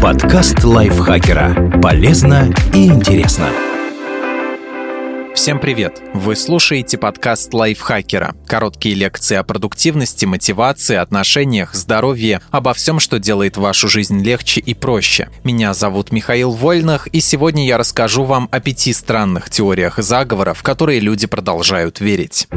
Подкаст лайфхакера. Полезно и интересно. Всем привет! Вы слушаете подкаст лайфхакера. Короткие лекции о продуктивности, мотивации, отношениях, здоровье, обо всем, что делает вашу жизнь легче и проще. Меня зовут Михаил Вольных, и сегодня я расскажу вам о пяти странных теориях заговоров, в которые люди продолжают верить.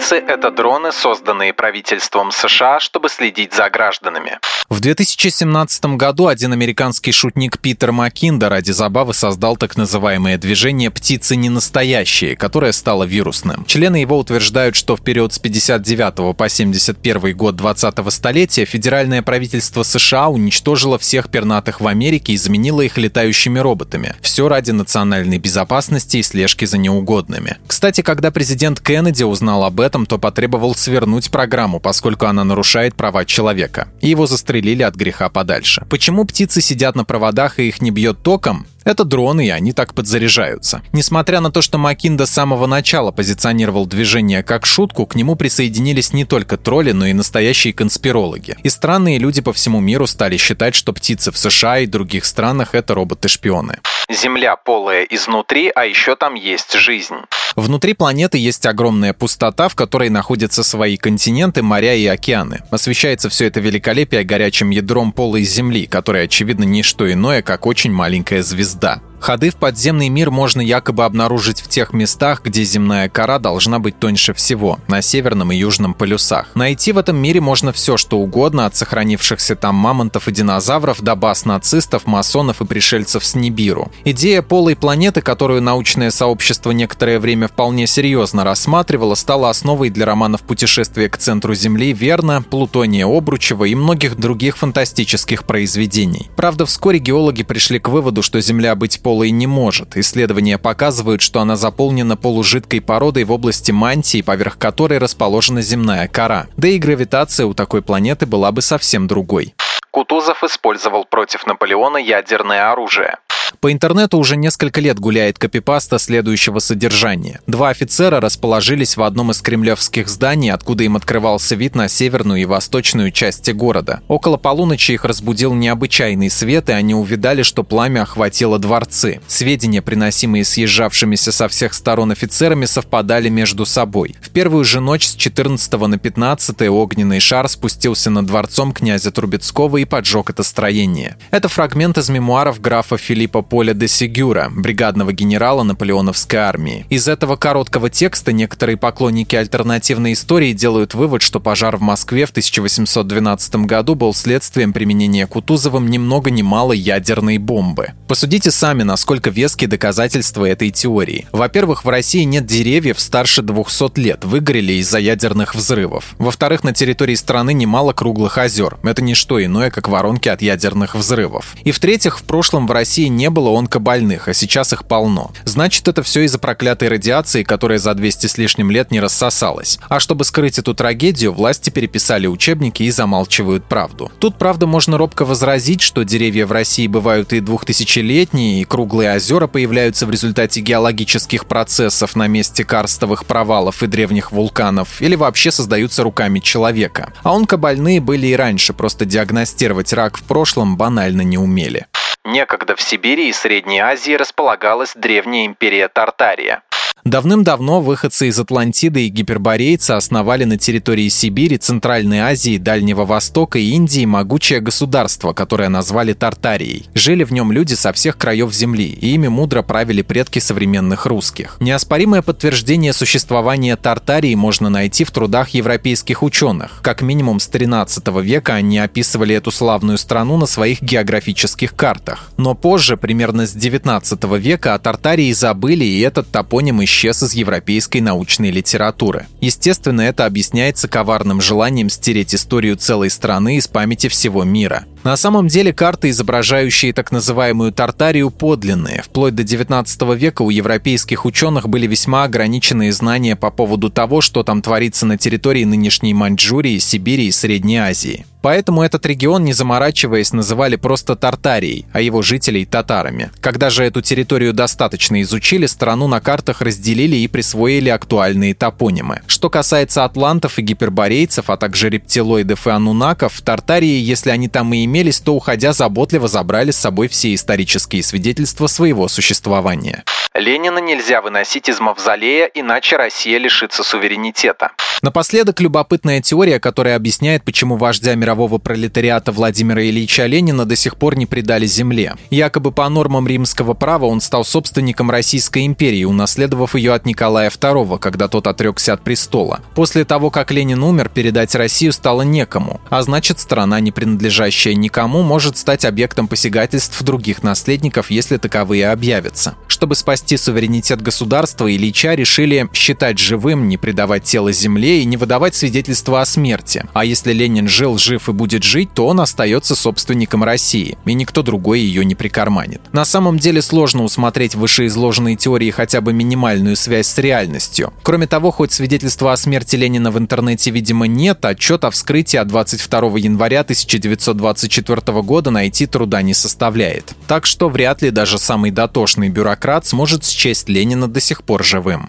Птицы — это дроны, созданные правительством США, чтобы следить за гражданами. В 2017 году один американский шутник Питер Макинда ради забавы создал так называемое движение «Птицы не настоящие», которое стало вирусным. Члены его утверждают, что в период с 59 по 71 год 20-го столетия федеральное правительство США уничтожило всех пернатых в Америке и заменило их летающими роботами. Все ради национальной безопасности и слежки за неугодными. Кстати, когда президент Кеннеди узнал об этом, то потребовал свернуть программу, поскольку она нарушает права человека. И его застрелили от греха подальше. Почему птицы сидят на проводах и их не бьет током? Это дроны, и они так подзаряжаются. Несмотря на то, что Макинда с самого начала позиционировал движение как шутку, к нему присоединились не только тролли, но и настоящие конспирологи. И странные люди по всему миру стали считать, что птицы в США и других странах — это роботы-шпионы. Земля полая изнутри, а еще там есть жизнь. Внутри планеты есть огромная пустота, в которой находятся свои континенты, моря и океаны. Освещается все это великолепие горячим ядром полой Земли, которое, очевидно, не что иное, как очень маленькая звезда. Ходы в подземный мир можно якобы обнаружить в тех местах, где земная кора должна быть тоньше всего, на северном и южном полюсах. Найти в этом мире можно все, что угодно, от сохранившихся там мамонтов и динозавров до баз нацистов, масонов и пришельцев с Нибиру. Идея полой планеты, которую научное сообщество некоторое время вполне серьезно рассматривало, стала основой для романов «Путешествие к центру Земли», «Верно», «Плутония Обручева» и многих других фантастических произведений. Правда, вскоре геологи пришли к выводу, что Земля быть полой не может. Исследования показывают, что она заполнена полужидкой породой в области мантии, поверх которой расположена земная кора. Да и гравитация у такой планеты была бы совсем другой. Кутузов использовал против Наполеона ядерное оружие. По интернету уже несколько лет гуляет копипаста следующего содержания. Два офицера расположились в одном из кремлевских зданий, откуда им открывался вид на северную и восточную части города. Около полуночи их разбудил необычайный свет, и они увидали, что пламя охватило дворцы. Сведения, приносимые съезжавшимися со всех сторон офицерами, совпадали между собой. В первую же ночь с 14 на 15 огненный шар спустился над дворцом князя Трубецкого и поджег это строение. Это фрагмент из мемуаров графа Филиппа Поля де Сегюра, бригадного генерала наполеоновской армии. Из этого короткого текста некоторые поклонники альтернативной истории делают вывод, что пожар в Москве в 1812 году был следствием применения Кутузовым ни много ни мало ядерной бомбы. Посудите сами, насколько веские доказательства этой теории. Во-первых, в России нет деревьев старше 200 лет, выгорели из-за ядерных взрывов. Во-вторых, на территории страны немало круглых озер. Это не что иное, как воронки от ядерных взрывов. И в-третьих, в прошлом в России не было онкобольных, а сейчас их полно. Значит, это все из-за проклятой радиации, которая за 200 с лишним лет не рассосалась. А чтобы скрыть эту трагедию, власти переписали учебники и замалчивают правду. Тут, правда, можно робко возразить, что деревья в России бывают и двухтысячелетние, и круглые озера появляются в результате геологических процессов на месте карстовых провалов и древних вулканов, или вообще создаются руками человека. А онкобольные были и раньше, просто диагностировать рак в прошлом банально не умели. Некогда в Сибири и Средней Азии располагалась древняя империя Тартария. Давным-давно выходцы из Атлантиды и гиперборейцы основали на территории Сибири, Центральной Азии, Дальнего Востока и Индии могучее государство, которое назвали Тартарией. Жили в нем люди со всех краев земли, и ими мудро правили предки современных русских. Неоспоримое подтверждение существования Тартарии можно найти в трудах европейских ученых. Как минимум с 13 века они описывали эту славную страну на своих географических картах. Но позже, примерно с 19 века, о Тартарии забыли, и этот топоним исчез из европейской научной литературы. Естественно, это объясняется коварным желанием стереть историю целой страны из памяти всего мира. На самом деле карты, изображающие так называемую Тартарию, подлинные. Вплоть до 19 века у европейских ученых были весьма ограниченные знания по поводу того, что там творится на территории нынешней Маньчжурии, Сибири и Средней Азии. Поэтому этот регион, не заморачиваясь, называли просто Тартарией, а его жителей – татарами. Когда же эту территорию достаточно изучили, страну на картах разделили и присвоили актуальные топонимы. Что касается атлантов и гиперборейцев, а также рептилоидов и анунаков, в Тартарии, если они там и имелись, то, уходя, заботливо забрали с собой все исторические свидетельства своего существования. Ленина нельзя выносить из мавзолея, иначе Россия лишится суверенитета. Напоследок любопытная теория, которая объясняет, почему вождя мирового пролетариата Владимира Ильича Ленина до сих пор не предали земле. Якобы по нормам римского права он стал собственником Российской империи, унаследовав ее от Николая II, когда тот отрекся от престола. После того, как Ленин умер, передать Россию стало некому, а значит страна, не принадлежащая никому, может стать объектом посягательств других наследников, если таковые объявятся. Чтобы спасти суверенитет государства, Ильича решили считать живым, не предавать тело земле и не выдавать свидетельства о смерти. А если Ленин жил, жив и будет жить, то он остается собственником России, и никто другой ее не прикарманит. На самом деле сложно усмотреть в вышеизложенной теории хотя бы минимальную связь с реальностью. Кроме того, хоть свидетельства о смерти Ленина в интернете, видимо, нет, отчет о вскрытии от 22 января 1924 года найти труда не составляет. Так что вряд ли даже самый дотошный бюрократ сможет счесть Ленина до сих пор живым.